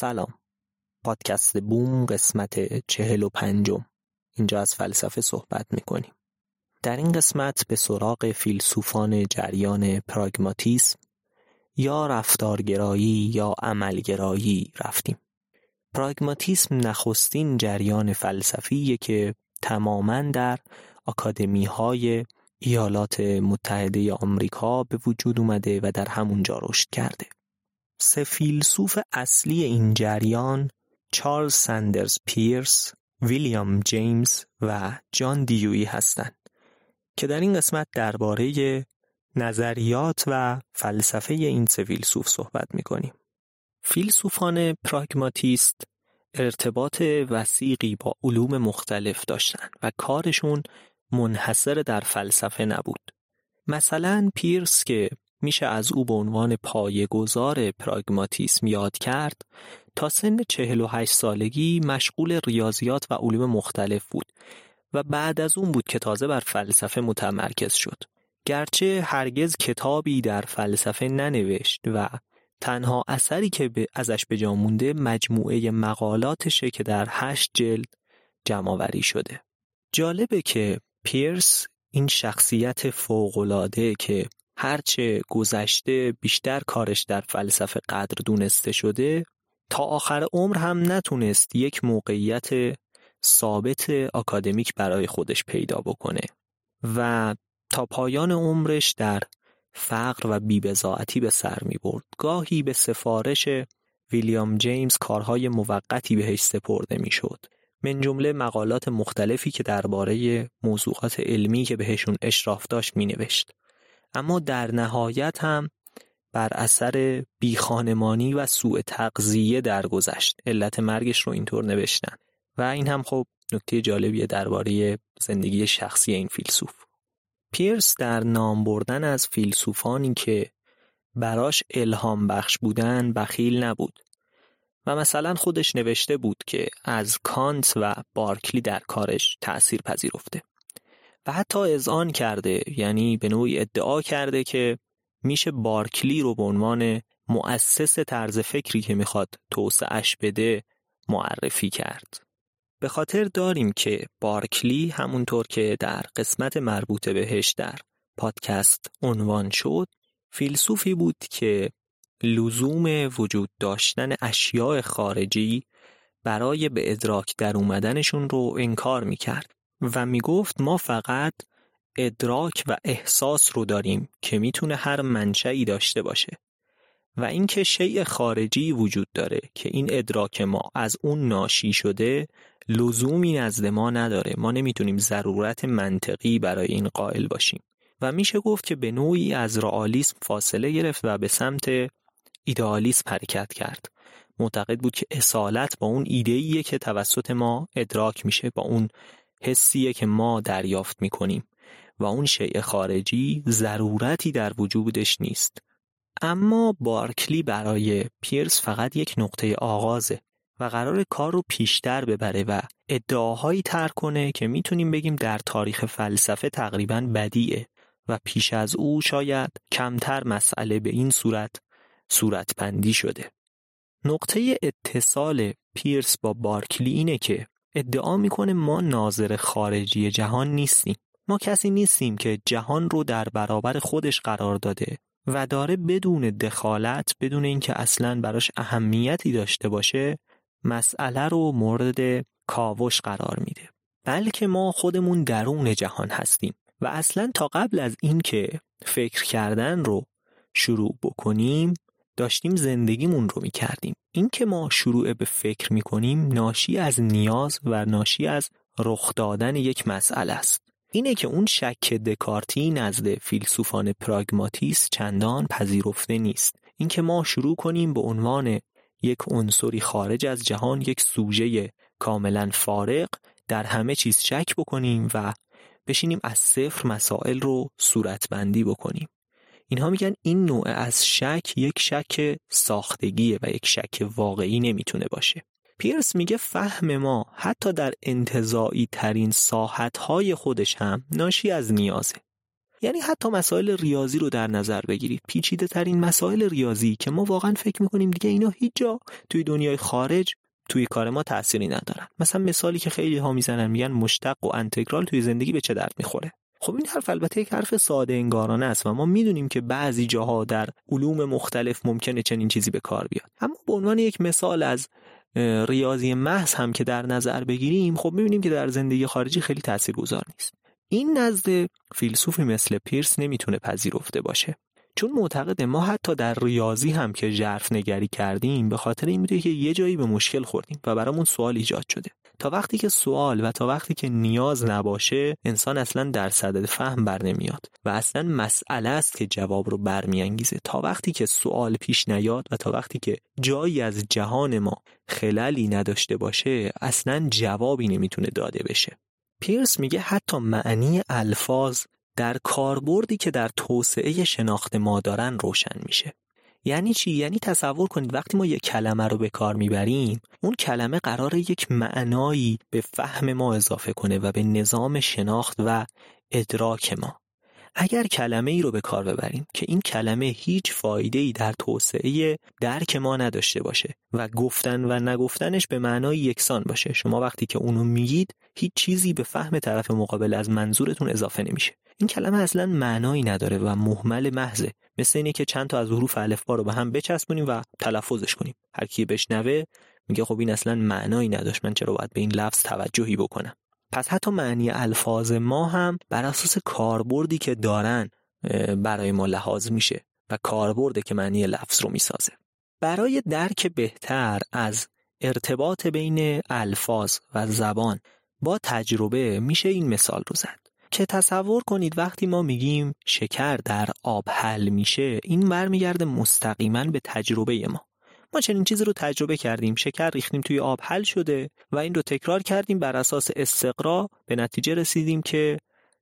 سلام. پادکست بوم قسمت چهل و پنجم. اینجا از فلسفه صحبت می‌کنیم. در این قسمت به سراغ فیلسوفان جریان پراگماتیسم یا رفتارگرایی یا عملگرایی رفتیم. پراگماتیسم نخستین جریان فلسفیه که تماما در آکادمی های ایالات متحده آمریکا به وجود اومده و در همونجا رشد کرده. سه فیلسوف اصلی این جریان چارلز سندرز پیرس، ویلیام جیمز و جان دیوی هستند که در این قسمت درباره نظریات و فلسفه این سه فیلسوف صحبت می‌کنیم. فیلسوفان پراگماتیست ارتباط وسیقی با علوم مختلف داشتند و کارشون منحصر در فلسفه نبود. مثلا پیرس که میشه از او به عنوان پایه‌گذار پراگماتیسم یاد کرد. تا سن 48 سالگی مشغول ریاضیات و علوم مختلف بود و بعد از اون بود که تازه بر فلسفه متمرکز شد. گرچه هرگز کتابی در فلسفه ننوشت و تنها اثری که ازش به جا مونده مجموعه مقالاتشه که در هشت جلد جمعآوری شده. جالبه که پیرس این شخصیت فوق‌العاده که هرچه گذشته بیشتر کارش در فلسفه قدر دونسته شده تا آخر عمر هم نتونست یک موقعیت ثابت آکادمیک برای خودش پیدا بکنه و تا پایان عمرش در فقر و بیبزاعتی به سر می برد. گاهی به سفارش ویلیام جیمز کارهای موقتی بهش سپرده می شد. من جمله مقالات مختلفی که درباره موضوعات علمی که بهشون اشراف داشت می نوشت. اما در نهایت هم بر اثر بیخانمانی و سوء تغذیه درگذشت. علت مرگش رو اینطور نوشتن. و این هم خب نکته جالبیه درباره زندگی شخصی این فیلسوف. پیرس در نام بردن از فیلسوفانی که براش الهام بخش بودن بخیل نبود. و مثلا خودش نوشته بود که از کانت و بارکلی در کارش تأثیر پذیرفته. و حتی اذعان کرده یعنی به نوعی ادعا کرده که میشه بارکلی رو به عنوان مؤسس طرز فکری که می‌خواد توسعش بده معرفی کرد. به خاطر داریم که بارکلی همونطور که در قسمت مربوط بهش در پادکست عنوان شد فیلسوفی بود که لزوم وجود داشتن اشیاء خارجی برای به ادراک در اومدنشون رو انکار می‌کرد و می‌گفت ما فقط ادراک و احساس رو داریم که می‌تونه هر منشأی داشته باشه. و اینکه شیء خارجی وجود داره که این ادراک ما از اون ناشی شده لزومی نزد ما نداره. ما نمی‌تونیم ضرورت منطقی برای این قائل باشیم. و میشه گفت که به نوعی از رئالیسم فاصله گرفت و به سمت ایدئالیسم حرکت کرد. معتقد بود که اصالت با اون ایده که توسط ما ادراک میشه با اون حسیه که ما دریافت می‌کنیم و اون شیء خارجی ضرورتی در وجودش نیست اما بارکلی برای پیرس فقط یک نقطه آغازه و قرار کار رو پیشتر ببره و ادعاهایی تر کنه که می‌تونیم بگیم در تاریخ فلسفه تقریبا بدیه و پیش از او شاید کمتر مسئله به این صورت صورت بندی شده. نقطه اتصال پیرس با بارکلی اینه که ادعا می‌کنه ما ناظر خارجی جهان نیستیم. ما کسی نیستیم که جهان رو در برابر خودش قرار داده و داره بدون دخالت بدون اینکه اصلا براش اهمیتی داشته باشه مسئله رو مورد کاوش قرار میده بلکه ما خودمون درون جهان هستیم و اصلا تا قبل از اینکه فکر کردن رو شروع بکنیم داشتیم زندگیمون رو می‌کردیم. این که ما شروع به فکر می‌کنیم ناشی از نیاز و ناشی از رخ دادن یک مسئله است. اینه که اون شک دکارتی نزد فیلسوفان پراگماتیس چندان پذیرفته نیست. اینکه ما شروع کنیم به عنوان یک عنصری خارج از جهان یک سوژه کاملا فارق در همه چیز شک بکنیم و بشینیم از صفر مسائل رو صورتبندی بکنیم. اینها میگن این نوع از شک یک شک ساختگیه و یک شک واقعی نمی‌تونه باشه. پیرس میگه فهم ما حتی در انتظایی ترین ساحت های خودش هم ناشی از نیازه. یعنی حتی مسائل ریاضی رو در نظر بگیرید. پیچیده ترین مسائل ریاضی که ما واقعا فکر می‌کنیم دیگه اینا هیچ جا توی دنیای خارج توی کار ما تأثیری ندارن. مثلا مثالی که خیلی ها می‌زنن میگن مشتق و انتگرال توی زندگی به چه درد می‌خوره؟ خب این حرف البته یک حرف ساده انگارانه است و ما می‌دونیم که بعضی جاها در علوم مختلف ممکنه چنین چیزی به کار بیاد. اما به عنوان یک مثال از ریاضی محض هم که در نظر بگیریم خب می‌بینیم که در زندگی خارجی خیلی تاثیرگذار نیست. این نزد فیلسوفی مثل پیرس نمی‌تونه پذیرفته باشه. چون معتقد ما حتی در ریاضی هم که ژرف نگری کردیم به خاطر این بوده که یه جایی به مشکل خوردیم و برامون سوال ایجاد شده. تا وقتی که سوال و تا وقتی که نیاز نباشه انسان اصلا در صدد فهم بر نمیاد و اصلا مسئله است که جواب رو برمیانگیزه. تا وقتی که سوال پیش نیاد و تا وقتی که جایی از جهان ما خللی نداشته باشه اصلا جوابی نمی‌تونه داده بشه. پیرس میگه حتی معنی الفاظ در کاربردی که در توسعه شناخت ما دارن روشن میشه. یعنی چی؟ یعنی تصور کنید وقتی ما یک کلمه رو به کار می‌بریم اون کلمه قرار یک معنایی به فهم ما اضافه کنه و به نظام شناخت و ادراک ما. اگر کلمه ای رو به کار ببریم که این کلمه هیچ فایده ای در توسعه درک ما نداشته باشه و گفتن و نگفتنش به معنای یکسان باشه شما وقتی که اونو میگید هیچ چیزی به فهم طرف مقابل از منظورتون اضافه نمیشه. این کلمه اصلا معنایی نداره و محمل محضه. مثل اینه که چند تا از حروف الفبا رو به هم بچسبونیم و تلفظش کنیم. هر کی بشنوه میگه خب این اصلا معنایی نداشت من چرا باید به این لفظ توجهی بکنم؟ پس حتی معنی الفاظ ما هم بر اساس کاربردی که دارن برای ما لحاظ میشه و کاربرده که معنی لفظ رو می‌سازه. برای درک بهتر از ارتباط بین الفاظ و زبان با تجربه میشه این مثال رو زد. که تصور کنید وقتی ما میگیم شکر در آب حل میشه این برمیگرده مستقیما به تجربه ما. ما چنین چیزی رو تجربه کردیم. شکر ریختیم توی آب حل شده و این رو تکرار کردیم بر اساس استقرا. به نتیجه رسیدیم که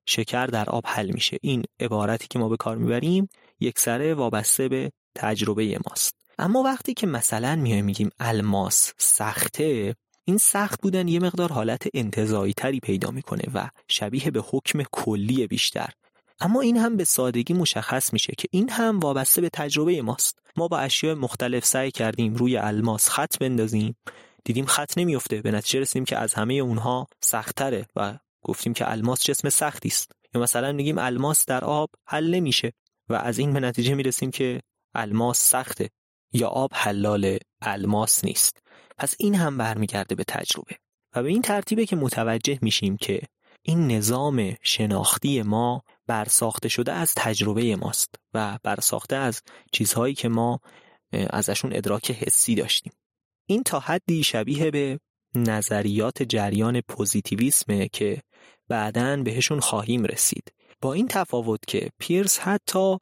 شکر در آب حل میشه. این عبارتی که ما به کار می‌بریم یک سره وابسته به تجربه ماست. اما وقتی که مثلا میایم میگیم الماس سخته این سخت بودن یه مقدار حالت انتظایی تری پیدا می‌کنه و شبیه به حکم کلی بیشتر. اما این هم به سادگی مشخص میشه که این هم وابسته به تجربه ماست. ما با اشیاء مختلف سعی کردیم روی الماس خط بندازیم. دیدیم خط نمیفته به نتیجه رسیدیم که از همه اونها سختتره و گفتیم که الماس جسم سختی است. یا مثلا میگیم الماس در آب حل نمیشه و از این به نتیجه می‌رسیم که الماس سخته یا آب حلال الماس نیست. پس این هم برمیگرده به تجربه. و به این ترتیبه که متوجه میشیم که این نظام شناختی ما برساخته شده از تجربه ماست و برساخته از چیزهایی که ما ازشون ادراک حسی داشتیم. این تا حدی شبیه به نظریات جریان پوزیتیویسمه که بعدا بهشون خواهیم رسید. با این تفاوت که پیرس حتی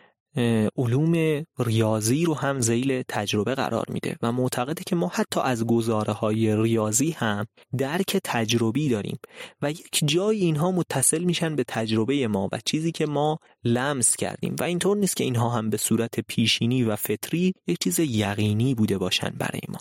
علوم ریاضی رو هم زیل تجربه قرار میده و معتقده که ما حتی از گزاره های ریاضی هم درک تجربی داریم و یک جای اینها متصل میشن به تجربه ما و چیزی که ما لمس کردیم و اینطور نیست که اینها هم به صورت پیشینی و فطری یک چیز یقینی بوده باشن برای ما.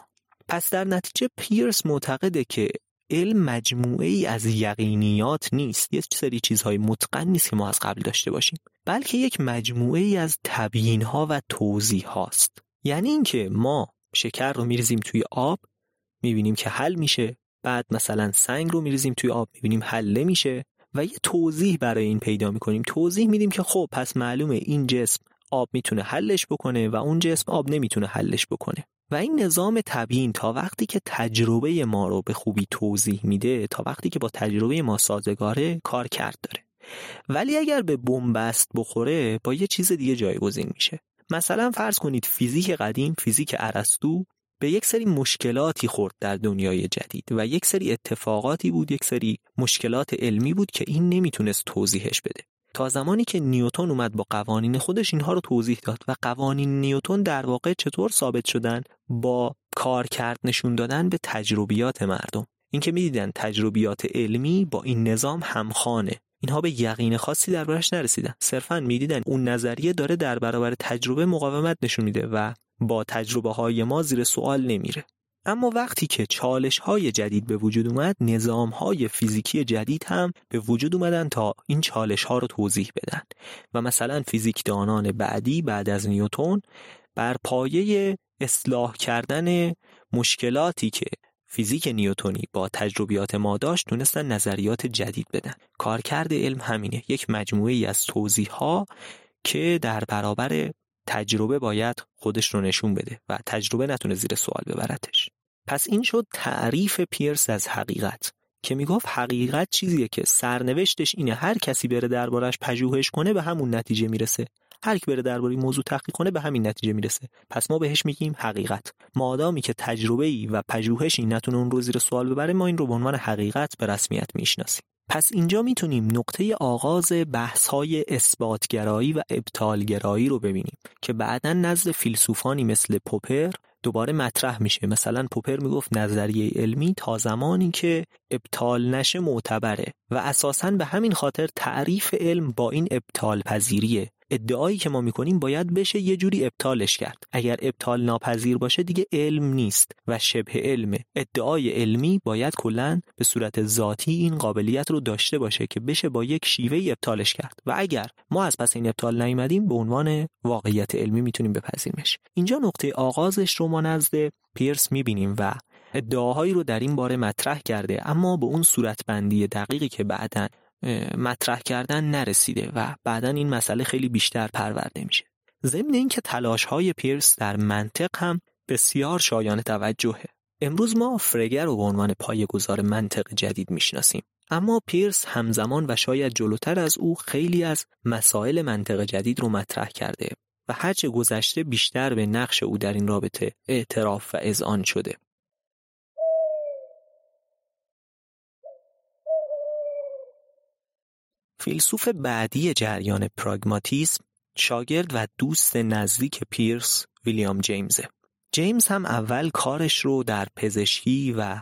پس در نتیجه پیرس معتقده که علم مجموعه ای از یقینیات نیست. یه سری چیزهای متقن نیست که ما از قبل داشته باشیم. بلکه یک مجموعه ای از تبیین ها و توضیح هاست یعنی اینکه ما شکر رو میریزیم توی آب می‌بینیم که حل میشه. بعد مثلا سنگ رو میریزیم توی آب می‌بینیم حل نمیشه. و یه توضیح برای این پیدا می‌کنیم. توضیح میدیم که خب پس معلومه این جسم آب می‌تونه حلش بکنه و اون جسم آب نمی‌تونه حلش بکنه. و این نظام تبیین تا وقتی که تجربه ما رو به خوبی توضیح میده تا وقتی که با تجربه ما سازگاره کار کرد داره. ولی اگر به بنبست بخوره با یه چیز دیگه جایگزین میشه. مثلا فرض کنید فیزیک قدیم فیزیک ارسطو به یک سری مشکلاتی خورد در دنیای جدید و یک سری اتفاقاتی بود یک سری مشکلات علمی بود که این نمی‌تونست توضیحش بده. تا زمانی که نیوتون اومد با قوانین خودش اینها رو توضیح داد و قوانین نیوتون در واقع چطور ثابت شدن؟ با کارکرد نشون دادن به تجربیات مردم. اینکه می‌دیدن تجربیات علمی با این نظام همخانه اینها به یقین خاصی دربارش نرسیدن. صرفا می‌دیدن اون نظریه داره در برابر تجربه مقاومت نشون میده و با تجربه های ما زیر سوال نمیره. اما وقتی که چالش های جدید به وجود اومد نظام های فیزیکی جدید هم به وجود اومدن تا این چالش ها رو توضیح بدن. و مثلا فیزیکدانان بعدی بعد از نیوتون بر پایه اصلاح کردن مشکلاتی که فیزیک نیوتونی با تجربیات ما داشت تونستن نظریات جدید بدن. کارکرد علم همینه. یک مجموعه ای از توضیح ها که در برابر تجربه باید خودش رو نشون بده و تجربه نتونه زیر سوال ببرتش. پس این شد تعریف پیرس از حقیقت که می‌گفت حقیقت چیزیه که سرنوشتش اینه. هر کسی بره دربارش پژوهش کنه به همون نتیجه می‌رسه. هر کی بره درباره موضوع تحقیق کنه به همین نتیجه می‌رسه. پس ما بهش میگیم حقیقت. مادامی که تجربه ای و پژوهشی نتونه اون رو زیر سوال ببره ما این رو به عنوان حقیقت به رسمیت می‌شناسیم. پس اینجا می‌تونیم نقطه آغاز بحث های اثباتگرایی و ابطالگرایی رو ببینیم که بعدا نزد فیلسوفانی مثل پوپر دوباره مطرح میشه. مثلا پوپر می‌گفت نظریه علمی تا زمانی که ابطال نشه معتبره و اساسا به همین خاطر تعریف علم با این ابطال پذیریه ادعایی که ما می‌کنیم باید بشه یه جوری ابطالش کرد. اگر ابطال ناپذیر باشه دیگه علم نیست و شبه علمه ادعای علمی باید کلا به صورت ذاتی این قابلیت رو داشته باشه که بشه با یک شیوه ابطالش کرد. و اگر ما از پس این ابطال نیومدیم به عنوان واقعیت علمی می‌تونیم بپذیریمش اینجا نقطه آغازش رو ما نزد پیرس می‌بینیم و ادعاهایی رو در این باره مطرح کرده اما به اون صورتبندی دقیقی که بعدا مطرح کردن نرسیده و بعدا این مسئله خیلی بیشتر پرورده میشه. ضمن اینکه تلاش های پیرس در منطق هم بسیار شایان توجهه. امروز ما فرگر رو به عنوان گذار منطق جدید می‌شناسیم. اما پیرس همزمان و شاید جلوتر از او خیلی از مسائل منطق جدید رو مطرح کرده و هرچه گذشته بیشتر به نقش او در این رابطه اعتراف و اذعان شده. فیلسوف بعدی جریان پراگماتیسم شاگرد و دوست نزدیک پیرس ویلیام جیمزه. جیمز هم اول کارش رو در پزشکی و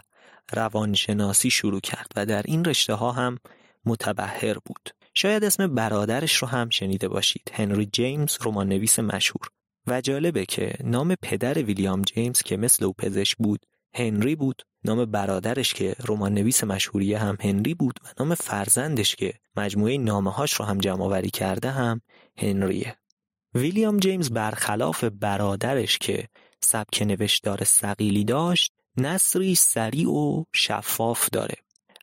روانشناسی شروع کرد و در این رشته ها هم متبهر بود. شاید اسم برادرش رو هم شنیده باشید. هنری جیمز رمان نویس مشهور. و جالبه که نام پدر ویلیام جیمز که مثل او پزشک بود هنری بود نام برادرش که رمان نویس مشهوریه هم هنری بود و نام فرزندش که مجموعه نامه هاش رو هم جمع آوری کرده هم هنریه. ویلیام جیمز برخلاف برادرش که سبک نوشتار سقیلی داشت نصری سریع و شفاف داره.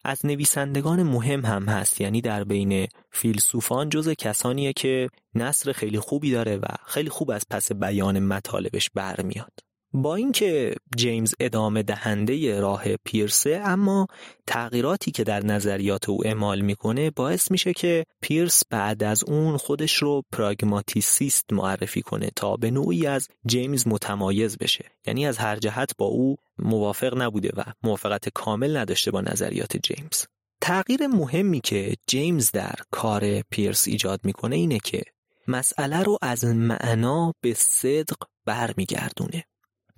از نویسندگان مهم هم هست یعنی در بین فیلسوفان جز کسانیه که نصر خیلی خوبی داره و خیلی خوب از پس بیان مطالبش برمیاد. با اینکه جیمز ادامه دهنده راه پیرسه اما تغییراتی که در نظریات او اعمال می‌کنه باعث میشه که پیرس بعد از اون خودش رو پراگماتیسیست معرفی کنه تا به نوعی از جیمز متمایز بشه. یعنی از هر جهت با او موافق نبوده و موافقت کامل نداشته با نظریات جیمز. تغییر مهمی که جیمز در کار پیرس ایجاد می‌کنه اینه که مسئله رو از معنا به صدق برمیگردونه.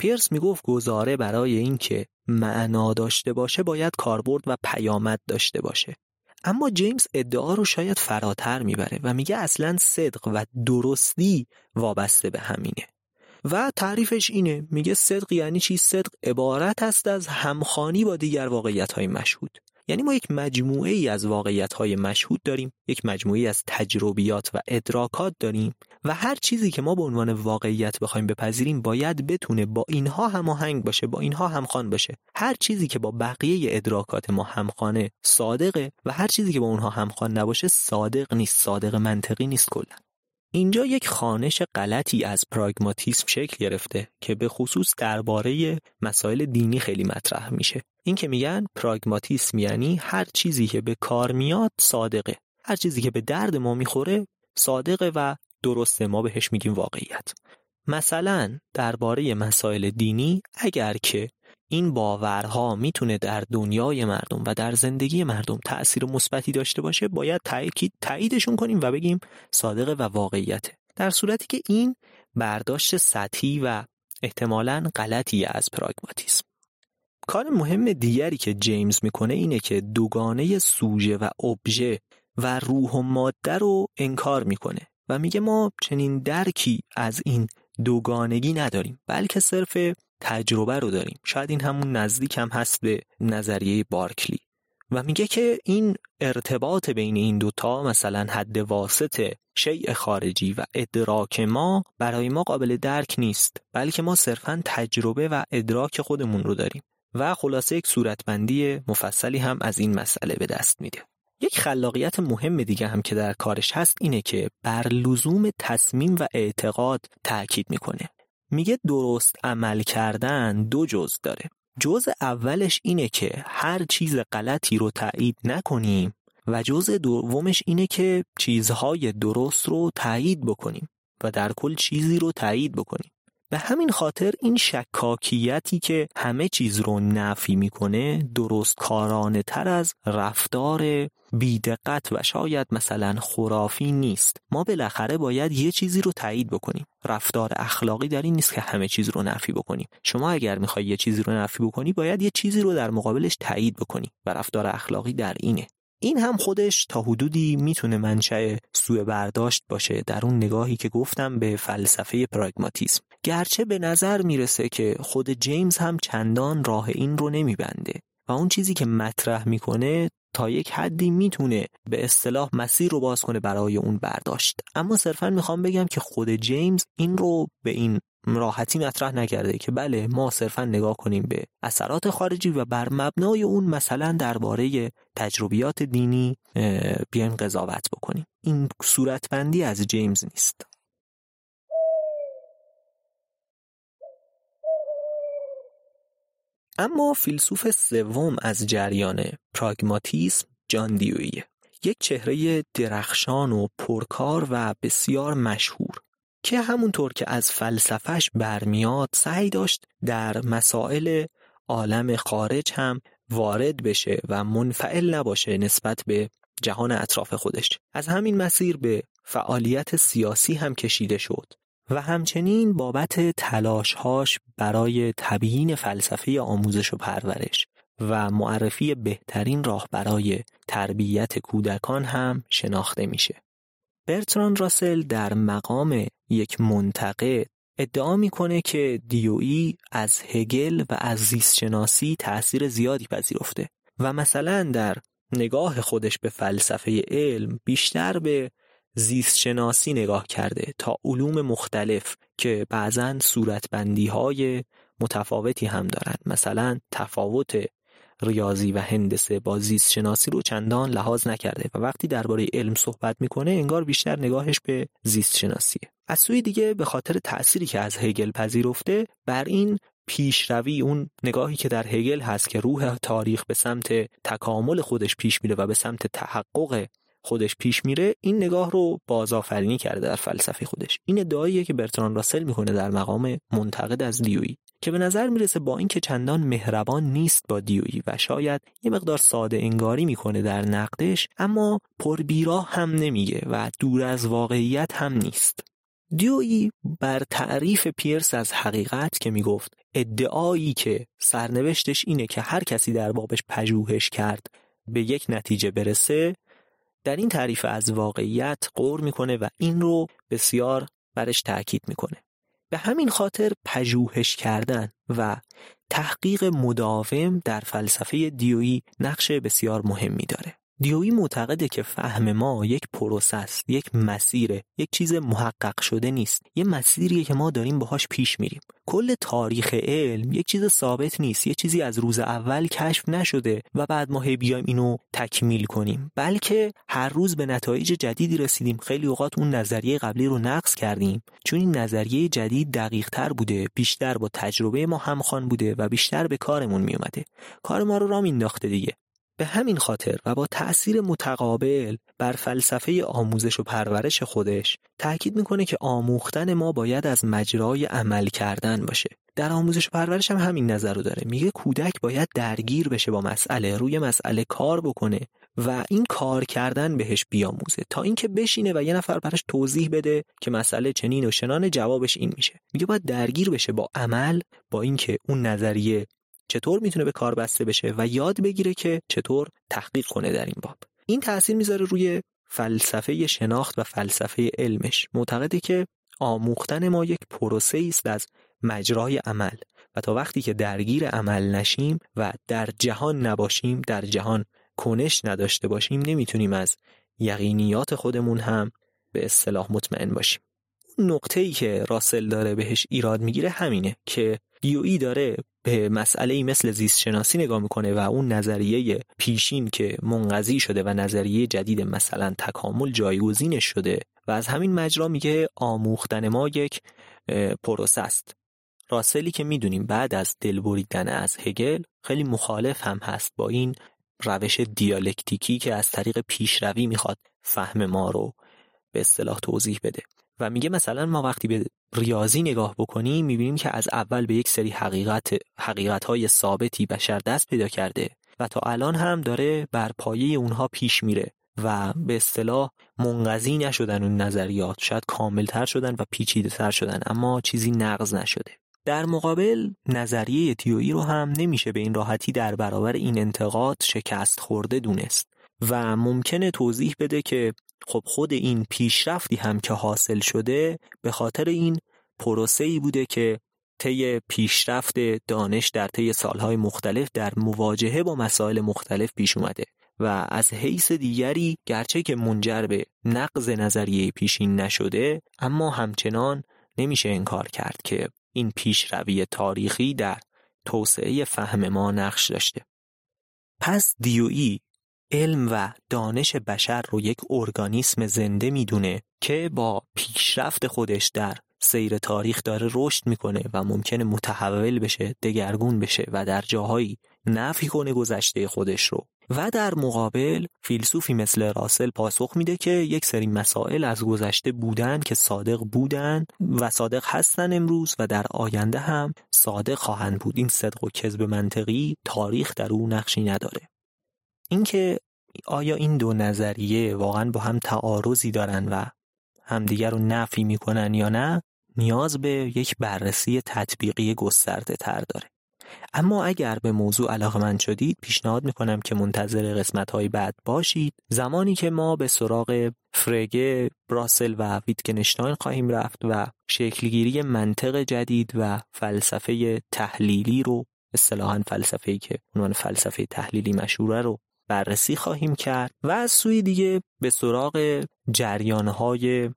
پیرس می‌گفت گزاره برای اینکه معنا داشته باشه باید کاربرد و پیامد داشته باشه. اما جیمز ادعا رو شاید فراتر می‌بره و میگه اصلا صدق و درستی وابسته به همینه. و تعریفش اینه میگه صدق یعنی چی؟ صدق عبارت است از همخانی با دیگر واقعیت های مشهود. یعنی ما یک مجموعه ای از واقعیت های مشهود داریم یک مجموعه از تجربیات و ادراکات داریم و هر چیزی که ما به عنوان واقعیت بخوایم بپذیریم باید بتونه با اینها هماهنگ باشه با اینها همخوان باشه. هر چیزی که با بقیه ادراکات ما همخانه صادقه و هر چیزی که با اونها همخوان نباشه صادق نیست صادق منطقی نیست کلا. اینجا یک خانش غلطی از پراگماتیسم شکل گرفته که به خصوص درباره مسائل دینی خیلی مطرح میشه. این که میگن پراگماتیسم یعنی هر چیزی که به کار میاد صادقه. هر چیزی که به درد ما می‌خوره صادقه و درسته ما بهش میگیم واقعیت. مثلا درباره مسائل دینی اگر که این باورها می‌تونه در دنیای مردم و در زندگی مردم تأثیر مثبتی داشته باشه باید تأکید تاییدشون کنیم و بگیم صادقه و واقعیته. در صورتی که این برداشت سطحی و احتمالا غلطی از پراگماتیسم. کار مهم دیگری که جیمز می‌کنه اینه که دوگانه سوژه و ابژه و روح و ماده رو انکار می‌کنه. و میگه ما چنین درکی از این دوگانگی نداریم بلکه صرف تجربه رو داریم. شاید این همون نزدیک هم هست به نظریه بارکلی. و میگه که این ارتباط بین این دوتا مثلا حد واسط شیء خارجی و ادراک ما برای ما قابل درک نیست بلکه ما صرفا تجربه و ادراک خودمون رو داریم. و خلاصه یک صورتبندی مفصلی هم از این مسئله به دست میده. یک خلاقیت مهم دیگه هم که در کارش هست اینه که بر لزوم تصمیم و اعتقاد تاکید می‌کنه. میگه درست عمل کردن دو جز داره. جز اولش اینه که هر چیز غلطی رو تایید نکنیم و جز دومش اینه که چیزهای درست رو تایید بکنیم و در کل چیزی رو تایید بکنیم. به همین خاطر این شکاکیتی که همه چیز رو نفی می‌کنه درست کارانه تر از رفتار بیدقت و شاید مثلا خرافی نیست. ما بالاخره باید یه چیزی رو تایید بکنیم. رفتار اخلاقی در این نیست که همه چیز رو نفی بکنیم. شما اگر می‌خوای یه چیزی رو نفی بکنی باید یه چیزی رو در مقابلش تایید بکنی و رفتار اخلاقی در اینه. این هم خودش تا حدودی می‌تونه منشأ سوء برداشت باشه. در اون نگاهی که گفتم به فلسفه پراگماتیسم. گرچه به نظر می‌رسه که خود جیمز هم چندان راه این رو نمیبنده و اون چیزی که مطرح می‌کنه تا یک حدی می‌تونه به اصطلاح مسیر رو باز کنه برای اون برداشت. اما صرفا می‌خوام بگم که خود جیمز این رو به این راحتی مطرح نکرده که بله ما صرفا نگاه کنیم به اثرات خارجی و بر مبنای اون مثلا درباره تجربیات دینی بیایم قضاوت بکنیم. این صورتبندی از جیمز نیست. اما فیلسوف سوم از جریان پراگماتیسم جان دیویه یک چهره درخشان و پرکار و بسیار مشهور که همونطور که از فلسفهش برمیاد سعی داشت در مسائل عالم خارج هم وارد بشه و منفعل نباشه نسبت به جهان اطراف خودش. از همین مسیر به فعالیت سیاسی هم کشیده شد. و همچنین بابت تلاشهاش برای تبیین فلسفه آموزش و پرورش و معرفی بهترین راه برای تربیت کودکان هم شناخته میشه. برتران راسل در مقام یک منتقد ادعا می‌کنه که دیوئی از هگل و از زیستشناسی تأثیر زیادی پذیرفته و مثلا در نگاه خودش به فلسفه علم بیشتر به زیست شناسی نگاه کرده تا علوم مختلف که بعضا صورتبندی های متفاوتی هم دارند. مثلا تفاوت ریاضی و هندسه با زیست شناسی رو چندان لحاظ نکرده و وقتی درباره علم صحبت می‌کنه انگار بیشتر نگاهش به زیست شناسیه از سوی دیگه به خاطر تأثیری که از هگل پذیرفته بر این پیشروی اون نگاهی که در هگل هست که روح تاریخ به سمت تکامل خودش پیش میره و به سمت تحقق خودش پیش میره این نگاه رو بازآفرینی کرده در فلسفه خودش. این ادعاییه که برتران راسل می‌کنه در مقام منتقد از دیویی که به نظر می‌رسه با اینکه چندان مهربان نیست با دیویی و شاید یه مقدار ساده انگاری می‌کنه در نقدش اما پربیراه هم نمیگه و دور از واقعیت هم نیست. دیویی بر تعریف پیرس از حقیقت که می‌گفت ادعایی که سرنوشتش اینه که هر کسی در بابش پژوهش کرد به یک نتیجه برسه در این تعریف از واقعیت قور می‌کنه و این رو بسیار برش تاکید می‌کنه. به همین خاطر پژوهش کردن و تحقیق مداوم در فلسفه دیویی نقش بسیار مهمی داره. دیوی معتقده که فهم ما یک پروسه است یک مسیره یک چیز محقق شده نیست یه مسیریه که ما داریم باهاش پیش میریم. کل تاریخ علم یک چیز ثابت نیست یه چیزی از روز اول کشف نشده و بعد ما هی بیایم اینو تکمیل کنیم. بلکه هر روز به نتایج جدیدی رسیدیم. خیلی اوقات اون نظریه قبلی رو نقص کردیم. چون این نظریه جدید دقیق تر بوده بیشتر با تجربه ما همخوان بوده و بیشتر به کارمون میومده کار ما رو را مینداخته دیگه. به همین خاطر و با تأثیر متقابل بر فلسفه آموزش و پرورش خودش تاکید می‌کنه که آموختن ما باید از مجرای عمل کردن باشه. در آموزش و پرورش هم همین نظر رو داره. میگه کودک باید درگیر بشه با مسئله روی مسئله کار بکنه و این کار کردن بهش بیاموزه تا اینکه بشینه و یه نفر براش توضیح بده که مسئله چنین و شنان جوابش این میشه. میگه باید درگیر بشه با عمل با اینکه اون نظریه چطور می‌تونه به کار بسته بشه و یاد بگیره که چطور تحقیق کنه در این باب. این تاثیر می‌ذاره روی فلسفه شناخت و فلسفه علمش. معتقده که آموختن ما یک پروسه است از مجرای عمل و تا وقتی که درگیر عمل نشیم و در جهان نباشیم در جهان کنش نداشته باشیم نمی‌تونیم از یقینیات خودمون هم به اصطلاح مطمئن باشیم. نقطه ای که راسل داره بهش ایراد می‌گیره همینه که دیوئی داره به مسئله مثل زیست شناسی نگاه می‌کنه و اون نظریه پیشین که منقضی شده و نظریه جدید مثلا تکامل جایگزینش شده و از همین مجرا میگه آموختن ما یک پروسه است. راسلی که می‌دونیم بعد از دل بریدن از هگل خیلی مخالف هم هست با این روش دیالکتیکی که از طریق پیشروی می‌خواد فهم ما رو به اصطلاح توضیح بده. و میگه مثلا ما وقتی به ریاضی نگاه بکنیم می‌بینیم که از اول به یک سری حقیقت حقیقت ثابتی بشر دست پیدا کرده و تا الان هم داره بر پایه اونها پیش میره و به اصطلاح منقضی نشدن اون نظریات. شاید کاملتر شدن و پیچیده تر شدن اما چیزی نقض نشده. در مقابل نظریه تیویی رو هم نمیشه به این راحتی در برابر این انتقاد شکست خورده دونست و ممکنه توضیح بده که خب خود این پیشرفتی هم که حاصل شده به خاطر این پروسه ای بوده که طی پیشرفت دانش در طی سالهای مختلف در مواجهه با مسائل مختلف پیش اومده و از حیث دیگری گرچه که منجر به نقض نظریه پیشین نشده اما همچنان نمیشه انکار کرد که این پیشروی تاریخی در توسعه فهم ما نقش داشته. پس دیوئی علم و دانش بشر رو یک ارگانیسم زنده می‌دونه که با پیشرفت خودش در سیر تاریخ داره رشد می‌کنه و ممکنه متحول بشه دگرگون بشه و در جاهایی نفی کنه گذشته خودش رو. و در مقابل فیلسوفی مثل راسل پاسخ میده که یک سری مسائل از گذشته بودن که صادق بودن و صادق هستن امروز و در آینده هم صادق خواهند بود. این صدق و کذب منطقی تاریخ در او نقشی نداره. اینکه آیا این دو نظریه واقعا با هم تعارضی دارن و همدیگر رو نفی می‌کنن یا نه نیاز به یک بررسی تطبیقی گسترده تر داره. اما اگر به موضوع علاقه من شدید پیشنهاد می‌کنم که منتظر قسمت های بعد باشید. زمانی که ما به سراغ فرگه، براسل و ویتگنشتاین خواهیم رفت و شکلگیری منطق جدید و فلسفه تحلیلی رو اصطلاحا فلسفه‌ای که عنوان فلسفه تحلیلی مشهوره رو بررسی خواهیم کرد و از سوی دیگه به سراغ جریانهای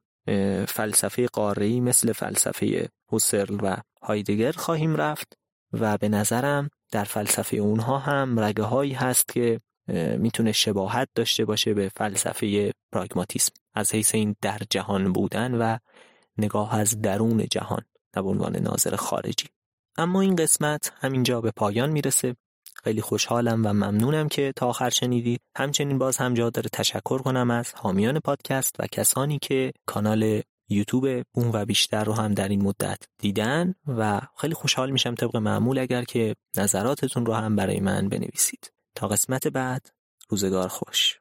فلسفه قاره‌ای مثل فلسفه هوسرل و هایدگر خواهیم رفت و به نظرم در فلسفه اونها هم رگه هایی هست که می‌تونه شباهت داشته باشه به فلسفه پراگماتیسم. از حیث این در جهان بودن و نگاه از درون جهان نه به عنوان ناظر خارجی. اما این قسمت همینجا به پایان می‌رسه. خیلی خوشحالم و ممنونم که تا آخر شنیدید همچنین باز هم جا داره تشکر کنم از حامیان پادکست و کسانی که کانال یوتیوب اون و بیشتر رو هم در این مدت دیدن و خیلی خوشحال میشم طبق معمول اگر که نظراتتون رو هم برای من بنویسید. تا قسمت بعد روزگار خوش.